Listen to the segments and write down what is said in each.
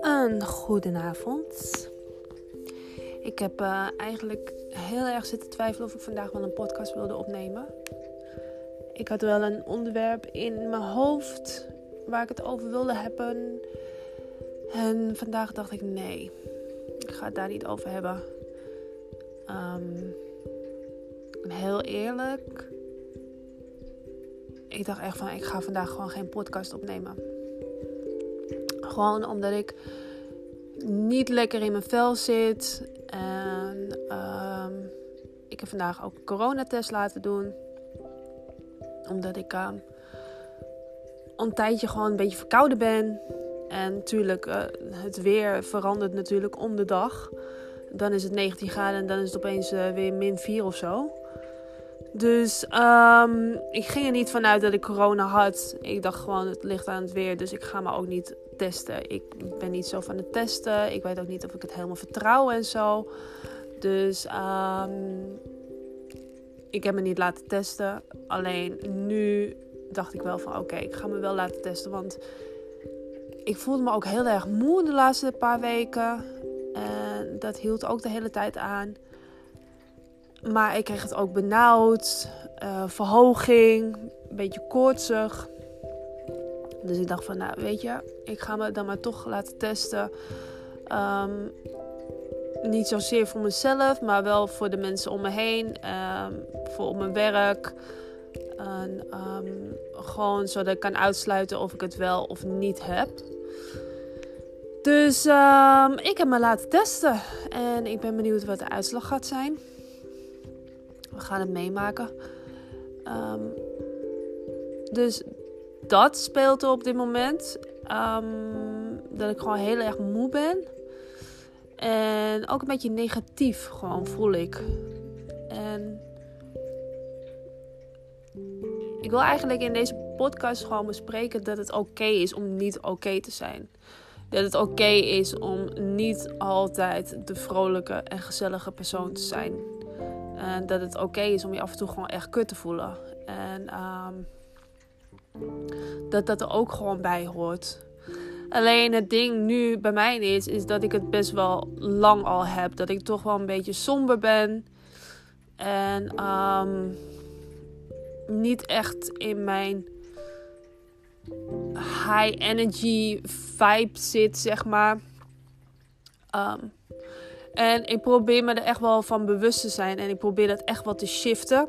Een goedenavond. Ik heb uh, eigenlijk heel erg zitten twijfelen of ik vandaag wel een podcast wilde opnemen. Ik had wel een onderwerp in mijn hoofd waar ik het over wilde hebben. En vandaag dacht ik nee, ik ga het daar niet over hebben. Um, heel eerlijk, ik dacht echt van ik ga vandaag gewoon geen podcast opnemen. Gewoon omdat ik niet lekker in mijn vel zit. En um, ik heb vandaag ook een coronatest laten doen. Omdat ik um, een tijdje gewoon een beetje verkouden ben. En natuurlijk, uh, het weer verandert natuurlijk om de dag. Dan is het 19 graden en dan is het opeens uh, weer min 4 of zo. Dus um, ik ging er niet vanuit dat ik corona had. Ik dacht gewoon, het ligt aan het weer. Dus ik ga me ook niet testen. Ik ben niet zo van het testen. Ik weet ook niet of ik het helemaal vertrouw en zo. Dus um, ik heb me niet laten testen. Alleen nu dacht ik wel van oké, ik ga me wel laten testen. Want ik voelde me ook heel erg moe de laatste paar weken. En dat hield ook de hele tijd aan. Maar ik kreeg het ook benauwd, uh, verhoging, een beetje koortsig. Dus ik dacht van, nou weet je, ik ga me dan maar toch laten testen. Um, niet zozeer voor mezelf, maar wel voor de mensen om me heen. Um, voor op mijn werk. En, um, gewoon zodat ik kan uitsluiten of ik het wel of niet heb. Dus ik heb me laten testen. En ik ben benieuwd wat de uitslag gaat zijn. We gaan het meemaken. Um, dus dat speelt er op dit moment. Um, dat ik gewoon heel erg moe ben. En ook een beetje negatief gewoon voel ik. En ik wil eigenlijk in deze podcast gewoon bespreken dat het oké is om niet oké te zijn. Dat het oké is om niet altijd de vrolijke en gezellige persoon te zijn. En dat het oké is om je af en toe gewoon echt kut te voelen. En um, dat dat er ook gewoon bij hoort. Alleen het ding nu bij mij is, is dat ik het best wel lang al heb. Dat ik toch wel een beetje somber ben. En um, niet echt in mijn high energy vibe zit, zeg maar. Um, en ik probeer me er echt wel van bewust te zijn. En ik probeer dat echt wel te shiften.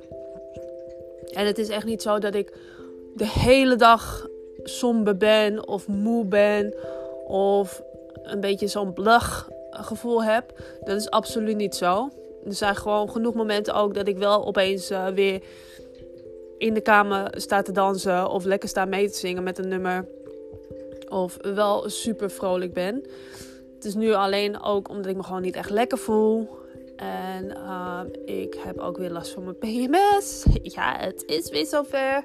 En het is echt niet zo dat ik de hele dag somber ben of moe ben. Of een beetje zo'n blug gevoel heb. Dat is absoluut niet zo. Er zijn gewoon genoeg momenten ook dat ik wel opeens uh, weer in de kamer sta te dansen. Of lekker sta mee te zingen met een nummer. Of wel super vrolijk ben. Het is nu alleen ook omdat ik me gewoon niet echt lekker voel. En uh, ik heb ook weer last van mijn PMS. Ja, het is weer zover.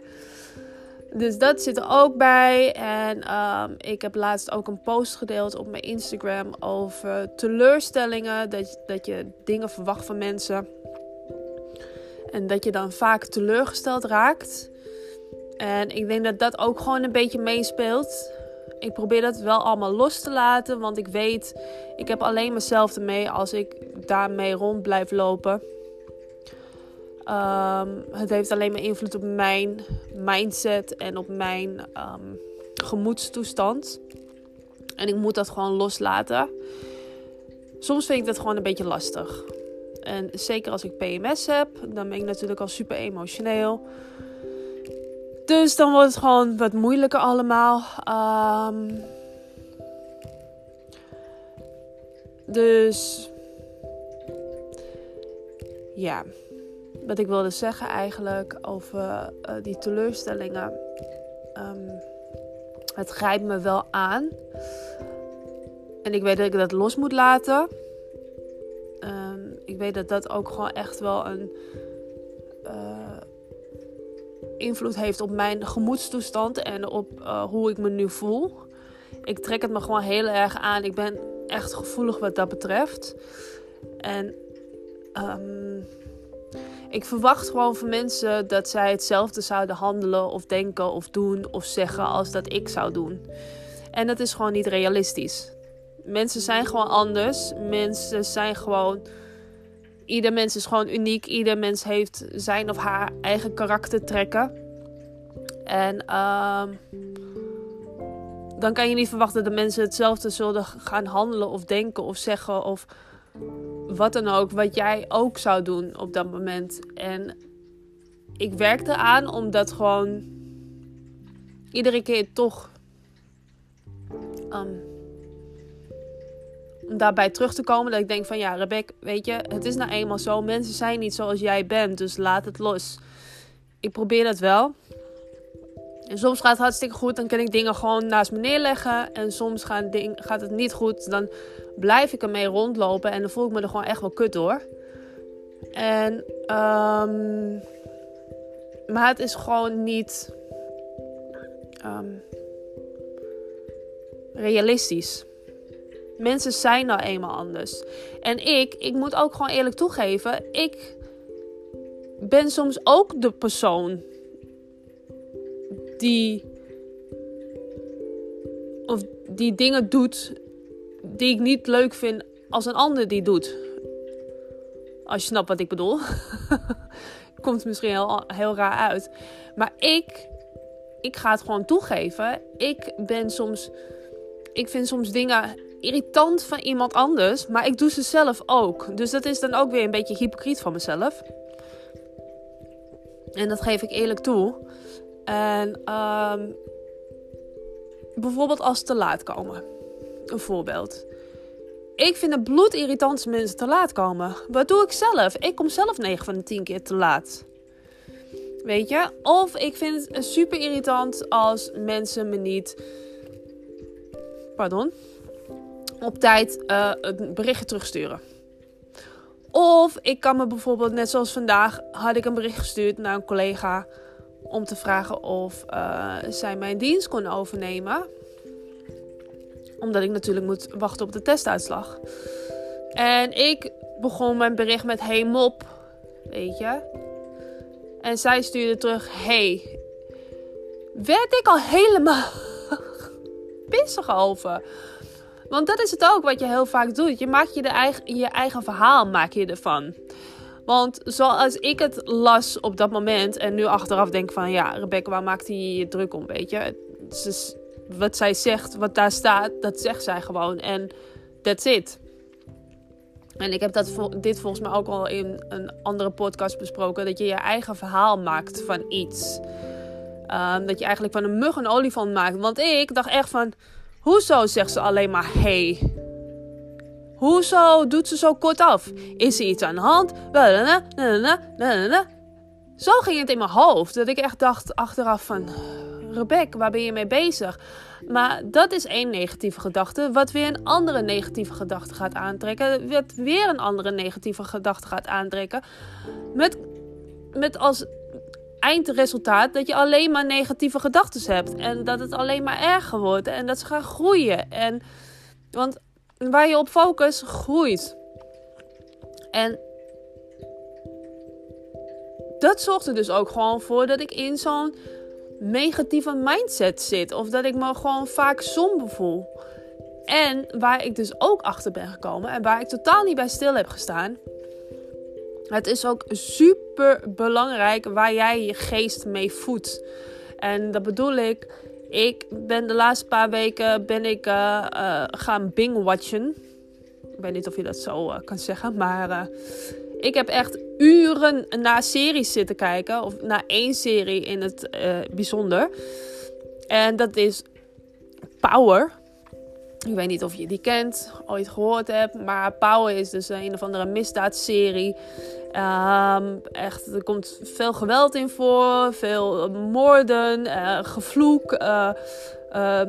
Dus dat zit er ook bij. En um, ik heb laatst ook een post gedeeld op mijn Instagram over teleurstellingen. Dat, dat je dingen verwacht van mensen. En dat je dan vaak teleurgesteld raakt. En ik denk dat dat ook gewoon een beetje meespeelt ik probeer dat wel allemaal los te laten. Want ik weet, ik heb alleen mezelf ermee als ik daarmee rond blijf lopen. Um, het heeft alleen maar invloed op mijn mindset en op mijn um, gemoedstoestand. En ik moet dat gewoon loslaten. Soms vind ik dat gewoon een beetje lastig. En zeker als ik PMS heb, dan ben ik natuurlijk al super emotioneel. Dus dan wordt het gewoon wat moeilijker allemaal. Um, dus ja, wat ik wilde zeggen eigenlijk over uh, die teleurstellingen. Um, het grijpt me wel aan. En ik weet dat ik dat los moet laten. Um, ik weet dat dat ook gewoon echt wel een invloed heeft op mijn gemoedstoestand en op uh, hoe ik me nu voel. Ik trek het me gewoon heel erg aan. Ik ben echt gevoelig wat dat betreft. En um, Ik verwacht gewoon van mensen dat zij hetzelfde zouden handelen of denken of doen of zeggen als dat ik zou doen. En dat is gewoon niet realistisch. Mensen zijn gewoon anders. Mensen zijn gewoon. Ieder mens is gewoon uniek. Ieder mens heeft zijn of haar eigen karaktertrekken. En uh, dan kan je niet verwachten dat mensen hetzelfde zullen gaan handelen of denken of zeggen of wat dan ook, wat jij ook zou doen op dat moment. En ik werkte aan om dat gewoon iedere keer toch um, om daarbij terug te komen. Dat ik denk van ja, Rebecca, weet je, het is nou eenmaal zo. Mensen zijn niet zoals jij bent, dus laat het los. Ik probeer dat wel. En soms gaat het hartstikke goed, dan kan ik dingen gewoon naast me neerleggen. En soms ding, gaat het niet goed, dan blijf ik ermee rondlopen en dan voel ik me er gewoon echt wel kut door. En, um, maar het is gewoon niet um, realistisch. Mensen zijn nou eenmaal anders. En ik, ik moet ook gewoon eerlijk toegeven, ik ben soms ook de persoon die of die dingen doet die ik niet leuk vind als een ander die doet. Als je snapt wat ik bedoel. Komt misschien heel, heel raar uit. Maar ik, ik ga het gewoon toegeven. Ik ben soms. Ik vind soms dingen irritant van iemand anders. Maar ik doe ze zelf ook. Dus dat is dan ook weer een beetje hypocriet van mezelf. En dat geef ik eerlijk toe. En um, bijvoorbeeld als te laat komen. Een voorbeeld. Ik vind het bloedirritant als mensen te laat komen. Wat doe ik zelf? Ik kom zelf 9 van de 10 keer te laat. Weet je? Of ik vind het super irritant als mensen me niet. Pardon. Op tijd uh, een berichtje terugsturen. Of ik kan me bijvoorbeeld, net zoals vandaag, had ik een bericht gestuurd naar een collega om te vragen of uh, zij mijn dienst kon overnemen. Omdat ik natuurlijk moet wachten op de testuitslag. En ik begon mijn bericht met hey mop, weet je. En zij stuurde terug hey. Werd ik al helemaal pissig over. Want dat is het ook wat je heel vaak doet. Je maakt je, de eigen, je eigen verhaal maak je ervan. Want zoals ik het las op dat moment en nu achteraf denk van ja, Rebecca, waar maakt hij je druk om, weet je? Wat zij zegt, wat daar staat, dat zegt zij gewoon en that's it. En ik heb dat, dit volgens mij ook al in een andere podcast besproken, dat je je eigen verhaal maakt van iets. Um, dat je eigenlijk van een mug een olifant maakt. Want ik dacht echt van, hoezo zegt ze alleen maar hey? Hoezo doet ze zo kort af? Is er iets aan de hand? Zo ging het in mijn hoofd. Dat ik echt dacht achteraf van... Rebecca, waar ben je mee bezig? Maar dat is één negatieve gedachte. Wat weer een andere negatieve gedachte gaat aantrekken. Wat weer een andere negatieve gedachte gaat aantrekken. Met, met als eindresultaat dat je alleen maar negatieve gedachten hebt. En dat het alleen maar erger wordt. En dat ze gaan groeien. En, want waar je op focust, groeit. En dat zorgt er dus ook gewoon voor dat ik in zo'n negatieve mindset zit. Of dat ik me gewoon vaak somber voel. En waar ik dus ook achter ben gekomen en waar ik totaal niet bij stil heb gestaan. Het is ook super belangrijk waar jij je geest mee voedt. En dat bedoel ik ik ben de laatste paar weken ben ik uh, uh, gaan bing-watchen. Ik weet niet of je dat zo uh, kan zeggen, maar ik heb echt uren naar series zitten kijken. Of naar één serie in het bijzonder. En dat is Power. Ik weet niet of je die kent, ooit gehoord hebt. Maar Power is dus een of andere misdaadserie. Um, echt, er komt veel geweld in voor, veel moorden, uh, gevloek, uh, uh,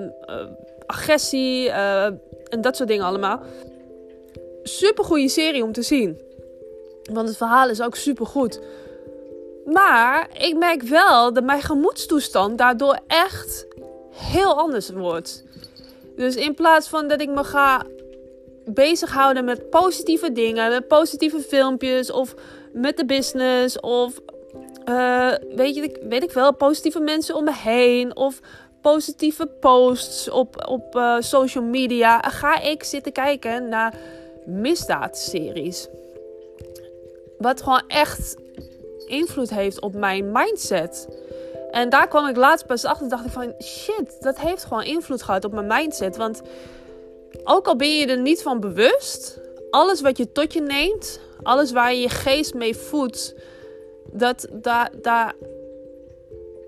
agressie en dat soort dingen allemaal. Super goede serie om te zien. Want het verhaal is ook super goed. Maar ik merk wel dat mijn gemoedstoestand daardoor echt heel anders wordt. Dus in plaats van dat ik me ga bezighouden met positieve dingen, met positieve filmpjes of met de business of uh, weet, je, weet ik wel, positieve mensen om me heen of positieve posts op, op uh, social media, ga ik zitten kijken naar misdaadseries. Wat gewoon echt invloed heeft op mijn mindset. En daar kwam ik laatst pas achter. Dacht ik van shit, dat heeft gewoon invloed gehad op mijn mindset. Want ook al ben je er niet van bewust, alles wat je tot je neemt, alles waar je je geest mee voedt, dat, daar, daar,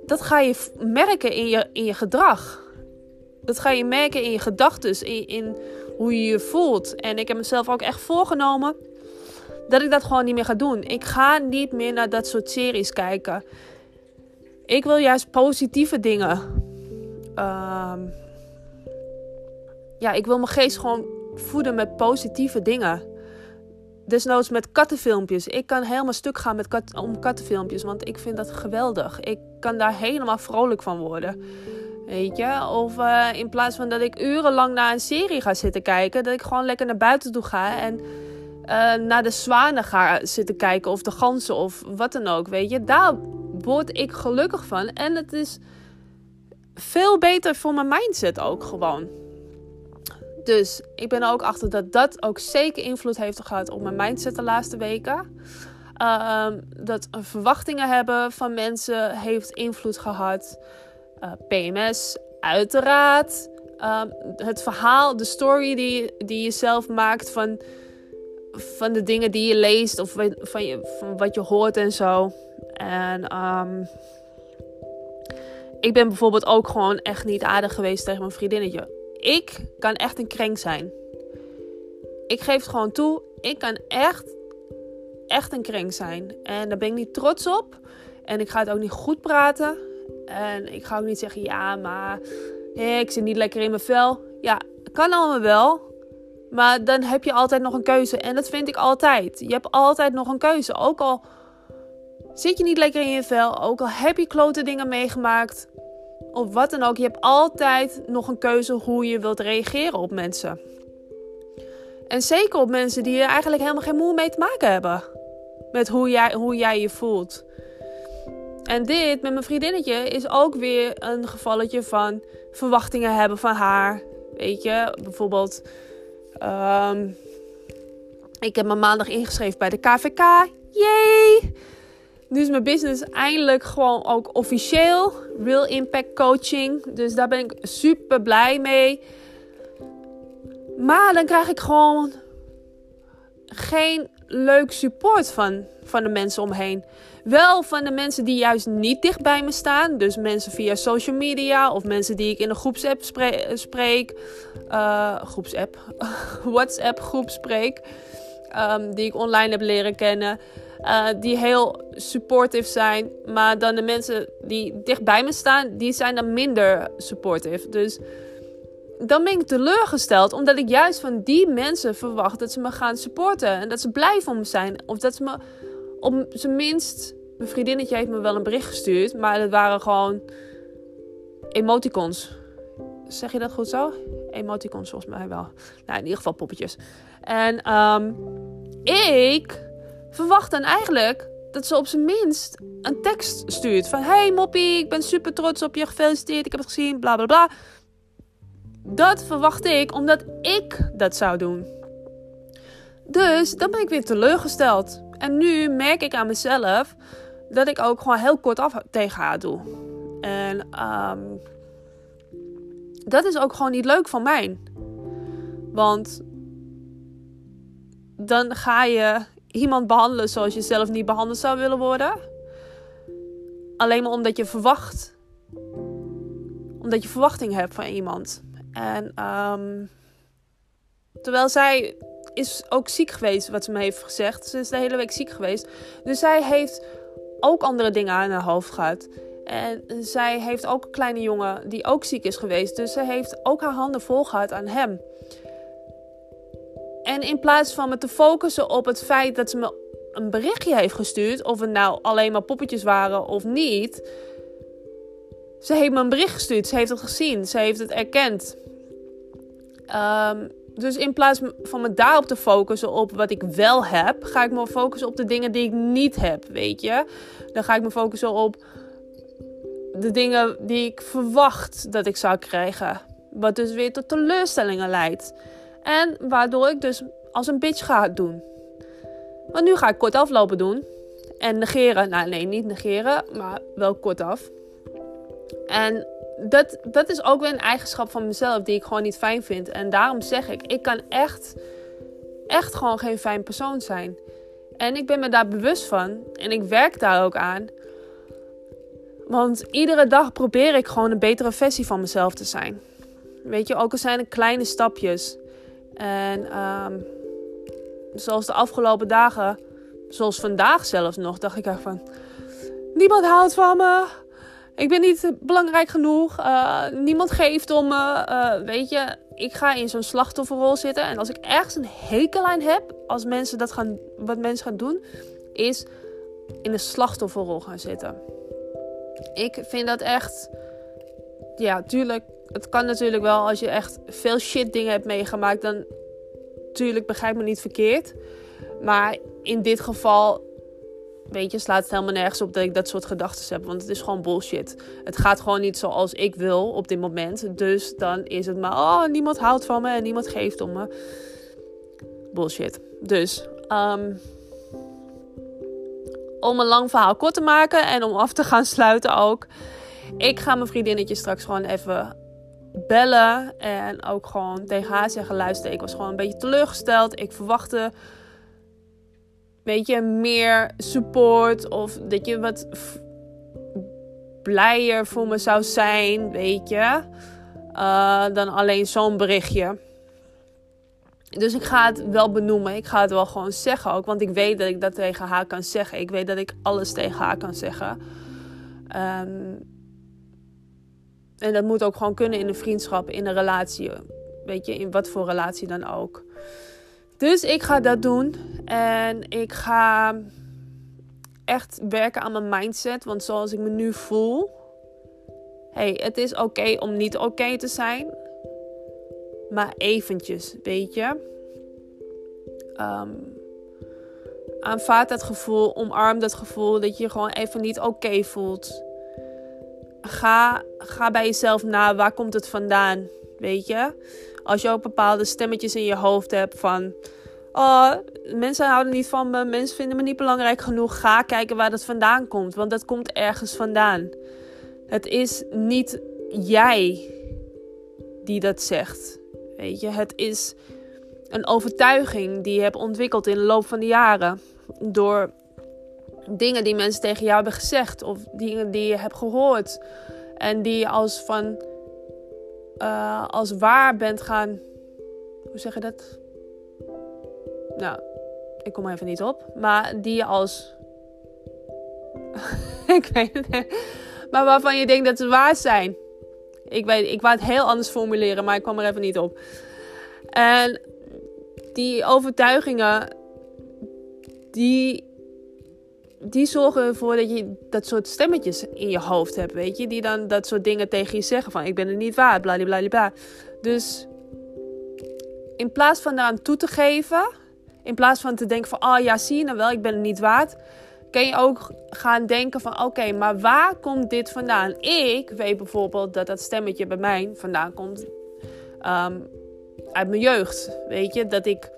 dat ga je merken in je, in je gedrag. Dat ga je merken in je gedachten, in, in hoe je je voelt. En ik heb mezelf ook echt voorgenomen dat ik dat gewoon niet meer ga doen. Ik ga niet meer naar dat soort series kijken. Ik wil juist positieve dingen. Uh, ja, ik wil mijn geest gewoon voeden met positieve dingen. Desnoods met kattenfilmpjes. Ik kan helemaal stuk gaan met om kattenfilmpjes, want ik vind dat geweldig. Ik kan daar helemaal vrolijk van worden. Weet je? Of uh, in plaats van dat ik urenlang naar een serie ga zitten kijken, dat ik gewoon lekker naar buiten toe ga en uh, naar de zwanen ga zitten kijken of de ganzen of wat dan ook. Weet je? Daar word ik gelukkig van. En het is veel beter voor mijn mindset ook gewoon. Dus ik ben ook achter dat dat ook zeker invloed heeft gehad op mijn mindset de laatste weken. Uh, dat verwachtingen hebben van mensen heeft invloed gehad. Eh, PMS, uiteraard. Uh, het verhaal, de story die, die je zelf maakt van, van de dingen die je leest of van, je, van wat je hoort en zo. En um, ik ben bijvoorbeeld ook gewoon echt niet aardig geweest tegen mijn vriendinnetje. Ik kan echt een krenk zijn. Ik geef het gewoon toe. Ik kan echt, echt een krenk zijn. En daar ben ik niet trots op. En ik ga het ook niet goed praten. En ik ga ook niet zeggen, ja, maar ik zit niet lekker in mijn vel. Ja, kan allemaal wel. Maar dan heb je altijd nog een keuze. En dat vind ik altijd. Je hebt altijd nog een keuze. Ook al zit je niet lekker in je vel. Ook al heb je klote dingen meegemaakt. Of wat dan ook. Je hebt altijd nog een keuze hoe je wilt reageren op mensen. En zeker op mensen die er eigenlijk helemaal geen moe mee te maken hebben. Met hoe jij, hoe jij je voelt. En dit met mijn vriendinnetje is ook weer een gevalletje van verwachtingen hebben van haar. Weet je, bijvoorbeeld. Um, ik heb me maandag ingeschreven bij de KVK. Yay! Nu is mijn business eindelijk gewoon ook officieel. Real Impact Coaching. Dus daar ben ik super blij mee. Maar dan krijg ik gewoon geen leuk support van, van de mensen omheen. Wel van de mensen die juist niet dicht bij me staan. Dus mensen via social media of mensen die ik in een groepsapp spreek. Uh, groepsapp. WhatsApp groep spreek. Um, die ik online heb leren kennen. Uh, die heel supportive zijn. Maar dan de mensen die dicht bij me staan, die zijn dan minder supportive. Dus dan ben ik teleurgesteld. Omdat ik juist van die mensen verwacht dat ze me gaan supporten. En dat ze blij van me zijn. Of dat ze me op zijn minst... Mijn vriendinnetje heeft me wel een bericht gestuurd. Maar dat waren gewoon emoticons. Zeg je dat goed zo? Emoticons volgens mij wel. Nou, in ieder geval poppetjes. En um, ik verwacht dan eigenlijk dat ze op zijn minst een tekst stuurt. Van, hey moppie, ik ben super trots op je, gefeliciteerd, ik heb het gezien, bla bla bla. Dat verwacht ik omdat ik dat zou doen. Dus dan ben ik weer teleurgesteld. En nu merk ik aan mezelf dat ik ook gewoon heel kort af tegen haar doe. En um, dat is ook gewoon niet leuk van mij. Want dan ga je iemand behandelen zoals je zelf niet behandeld zou willen worden. Alleen maar omdat je verwacht. Omdat je verwachting hebt van iemand. En um, terwijl zij is ook ziek geweest, wat ze me heeft gezegd. Ze is de hele week ziek geweest. Dus zij heeft ook andere dingen aan haar hoofd gehad. En zij heeft ook een kleine jongen die ook ziek is geweest. Dus ze heeft ook haar handen vol gehad aan hem. En in plaats van me te focussen op het feit dat ze me een berichtje heeft gestuurd, of het nou alleen maar poppetjes waren of niet. Ze heeft me een bericht gestuurd, ze heeft het gezien, ze heeft het erkend. Um, dus in plaats van me daarop te focussen op wat ik wel heb, ga ik me focussen op de dingen die ik niet heb, weet je. Dan ga ik me focussen op de dingen die ik verwacht dat ik zou krijgen. Wat dus weer tot teleurstellingen leidt. En waardoor ik dus als een bitch ga doen. Want nu ga ik kort aflopen doen. En negeren. Nou nee, niet negeren, maar wel kort af. En dat, dat is ook weer een eigenschap van mezelf die ik gewoon niet fijn vind. En daarom zeg ik, ik kan echt, echt gewoon geen fijn persoon zijn. En ik ben me daar bewust van. En ik werk daar ook aan. Want iedere dag probeer ik gewoon een betere versie van mezelf te zijn. Weet je, ook al zijn het kleine stapjes. En um, zoals de afgelopen dagen, zoals vandaag zelfs nog, dacht ik echt van... Niemand houdt van me. Ik ben niet belangrijk genoeg. Uh, niemand geeft om me. Uh, weet je, ik ga in zo'n slachtofferrol zitten. En als ik ergens een hekel aan heb, als mensen dat gaan, wat mensen gaan doen, is in de slachtofferrol gaan zitten. Ik vind dat echt. Ja, tuurlijk. Het kan natuurlijk wel als je echt veel shit dingen hebt meegemaakt. Dan. Tuurlijk, begrijp me niet verkeerd. Maar in dit geval. Weet je, slaat het helemaal nergens op dat ik dat soort gedachten heb. Want het is gewoon bullshit. Het gaat gewoon niet zoals ik wil op dit moment. Dus dan is het maar. Oh, niemand houdt van me en niemand geeft om me. Bullshit. Dus. Um, om een lang verhaal kort te maken en om af te gaan sluiten ook. Ik ga mijn vriendinnetje straks gewoon even bellen. En ook gewoon tegen haar zeggen: luister, ik was gewoon een beetje teleurgesteld. Ik verwachtte. Weet je, meer support. Of dat je wat blijer voor me zou zijn. Weet je. Uh, dan alleen zo'n berichtje. Dus ik ga het wel benoemen. Ik ga het wel gewoon zeggen ook. Want ik weet dat ik dat tegen haar kan zeggen. Ik weet dat ik alles tegen haar kan zeggen. Um, en dat moet ook gewoon kunnen in een vriendschap, in een relatie. Weet je, in wat voor relatie dan ook. Dus ik ga dat doen. En ik ga echt werken aan mijn mindset. Want zoals ik me nu voel. Hey, het is oké om niet oké te zijn maar eventjes, weet je. Um, aanvaard dat gevoel, omarm dat gevoel dat je je gewoon even niet oké voelt. Ga, ga bij jezelf na, waar komt het vandaan, weet je. Als je ook bepaalde stemmetjes in je hoofd hebt van... Oh, mensen houden niet van me, mensen vinden me niet belangrijk genoeg. Ga kijken waar dat vandaan komt, want dat komt ergens vandaan. Het is niet jij die dat zegt. Weet je, het is een overtuiging die je hebt ontwikkeld in de loop van de jaren. Door dingen die mensen tegen jou hebben gezegd of dingen die je hebt gehoord. En die je als van uh, als waar bent gaan. Hoe zeg je dat? Nou, ik kom er even niet op. Maar die je als. ik weet het niet. Maar waarvan je denkt dat ze waar zijn. Ik weet, ik wou het heel anders formuleren, maar ik kwam er even niet op. En die overtuigingen, die, die zorgen ervoor dat je dat soort stemmetjes in je hoofd hebt, weet je. Die dan dat soort dingen tegen je zeggen van, ik ben er niet waard, bla. Dus in plaats van daaraan toe te geven, in plaats van te denken van, oh ja, zie je nou wel, ik ben er niet waard kun je ook gaan denken van oké, maar waar komt dit vandaan? Ik weet bijvoorbeeld dat dat stemmetje bij mij vandaan komt ehm, uit mijn jeugd. Weet je, dat ik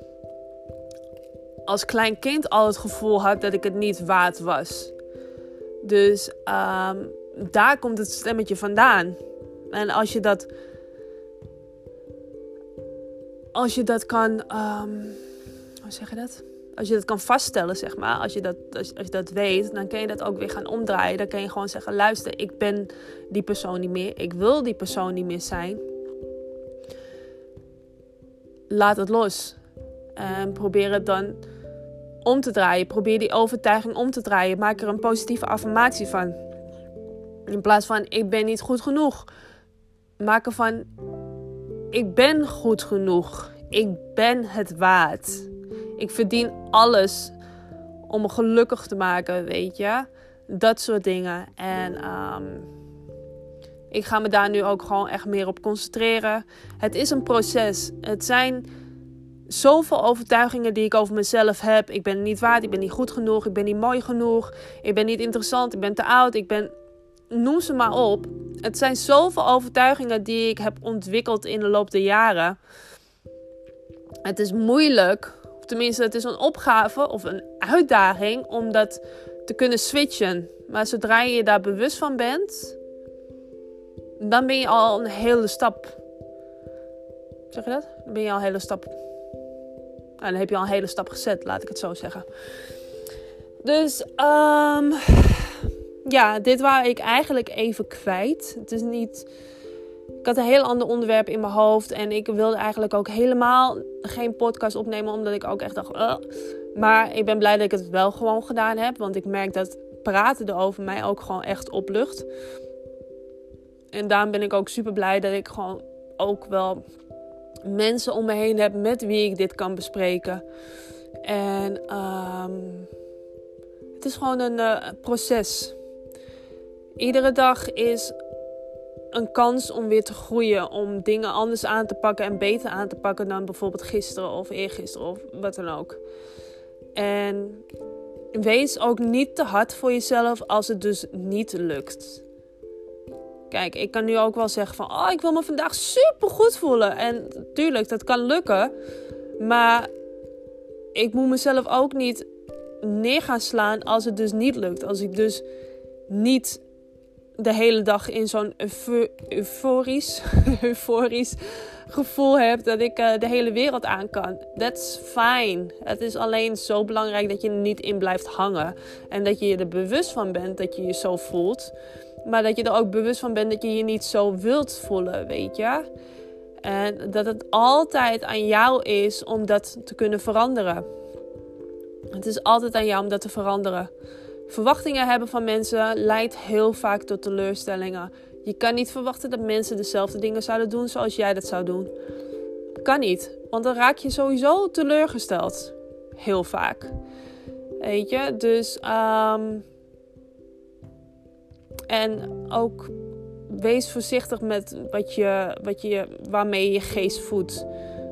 als klein kind al het gevoel had dat ik het niet waard was. Dus ehm, daar komt het stemmetje vandaan. En als je dat. Als je dat kan. Um, hoe zeg je dat? als je dat kan vaststellen, zeg maar, als je dat, als, je dat weet, dan kun je dat ook weer gaan omdraaien. Dan kun je gewoon zeggen: luister, ik ben die persoon niet meer. Ik wil die persoon niet meer zijn. Laat het los. En probeer het dan om te draaien. Probeer die overtuiging om te draaien. Maak er een positieve affirmatie van. In plaats van: ik ben niet goed genoeg. Maak er van: ik ben goed genoeg. Ik ben het waard. Ik verdien alles om me gelukkig te maken, weet je. Dat soort dingen. En ehm, ik ga me daar nu ook gewoon echt meer op concentreren. Het is een proces. Het zijn zoveel overtuigingen die ik over mezelf heb. Ik ben niet waard, ik ben niet goed genoeg, ik ben niet mooi genoeg, ik ben niet interessant, ik ben te oud, ik ben. Noem ze maar op. Het zijn zoveel overtuigingen die ik heb ontwikkeld in de loop der jaren. Het is moeilijk, of tenminste, het is een opgave of een uitdaging om dat te kunnen switchen. Maar zodra je daar bewust van bent, dan ben je al een hele stap. Zeg je dat? Dan ben je al een hele stap. Nou, dan heb je al een hele stap gezet, laat ik het zo zeggen. Dus, um, ja, dit wou ik eigenlijk even kwijt. Het is niet. Ik had een heel ander onderwerp in mijn hoofd. En ik wilde eigenlijk ook helemaal geen podcast opnemen. Omdat ik ook echt dacht. Maar ik ben blij dat ik het wel gewoon gedaan heb. Want ik merk dat praten erover mij ook gewoon echt oplucht. En daarom ben ik ook super blij dat ik gewoon ook wel mensen om me heen heb met wie ik dit kan bespreken. En um, het is gewoon een uh, proces. Iedere dag is een kans om weer te groeien. Om dingen anders aan te pakken en beter aan te pakken dan bijvoorbeeld gisteren of eergisteren of wat dan ook. En wees ook niet te hard voor jezelf als het dus niet lukt. Kijk, ik kan nu ook wel zeggen van, oh, ik wil me vandaag super goed voelen. En tuurlijk, dat kan lukken. Maar ik moet mezelf ook niet neer gaan slaan als het dus niet lukt. Als ik dus niet de hele dag in zo'n euforisch, euforisch gevoel heb dat ik uh, de hele wereld aan kan. That's fine. Het is alleen zo belangrijk dat je er niet in blijft hangen. En dat je je er bewust van bent dat je je zo voelt. Maar dat je er ook bewust van bent dat je je niet zo wilt voelen, weet je. En dat het altijd aan jou is om dat te kunnen veranderen. Het is altijd aan jou om dat te veranderen. Verwachtingen hebben van mensen leidt heel vaak tot teleurstellingen. Je kan niet verwachten dat mensen dezelfde dingen zouden doen zoals jij dat zou doen. Kan niet, want dan raak je sowieso teleurgesteld. Heel vaak. Weet je, dus. Um, en ook wees voorzichtig met wat je, wat je, waarmee je je geest voedt.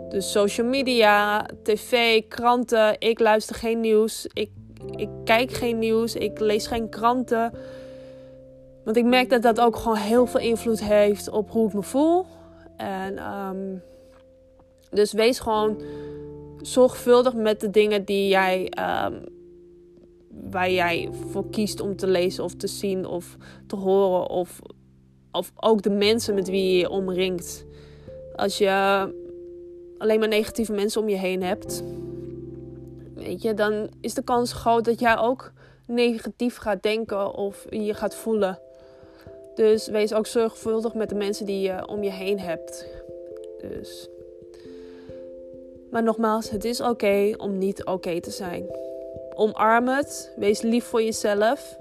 Dus social media, tv, kranten. Ik luister geen nieuws. Ik, ik kijk geen nieuws. Ik lees geen kranten. Want ik merk dat dat ook gewoon heel veel invloed heeft op hoe ik me voel. En um, dus wees gewoon zorgvuldig met de dingen die jij um, waar jij voor kiest om te lezen of te zien of te horen. Of, of ook de mensen met wie je je omringt. Als je alleen maar negatieve mensen om je heen hebt, weet je, dan is de kans groot dat jij ook negatief gaat denken of je gaat voelen. Dus wees ook zorgvuldig met de mensen die je om je heen hebt. Dus. Maar nogmaals, het is oké om niet oké te zijn omarm het. Wees lief voor jezelf.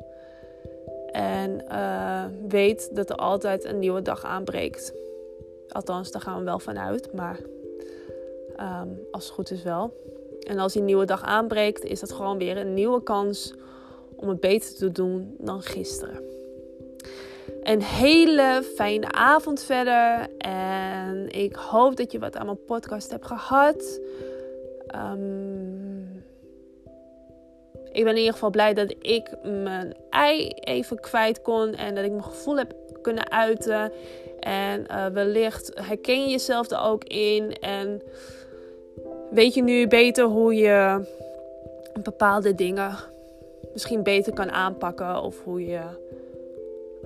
En uh, weet dat er altijd een nieuwe dag aanbreekt. Althans, daar gaan we wel vanuit. Maar um, als het goed is wel. En als die nieuwe dag aanbreekt, is dat gewoon weer een nieuwe kans om het beter te doen dan gisteren. Een hele fijne avond verder. En ik hoop dat je wat aan mijn podcast hebt gehad. Um, ik ben in ieder geval blij dat ik mijn ei even kwijt kon en dat ik mijn gevoel heb kunnen uiten. En uh, wellicht herken je jezelf er ook in en weet je nu beter hoe je bepaalde dingen misschien beter kan aanpakken of hoe je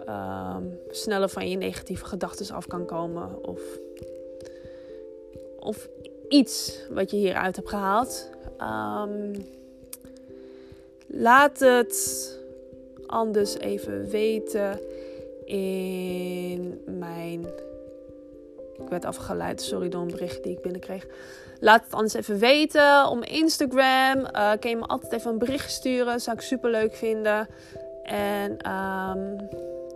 um, sneller van je negatieve gedachten af kan komen of, of iets wat je hieruit hebt gehaald. Um, Laat het anders even weten in mijn. Ik werd afgeleid, sorry door een bericht die ik binnenkreeg. Laat het anders even weten om Instagram. Uh, kun je me altijd even een bericht sturen. Zou ik super leuk vinden. En um,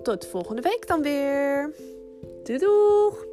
tot volgende week dan weer. Doei!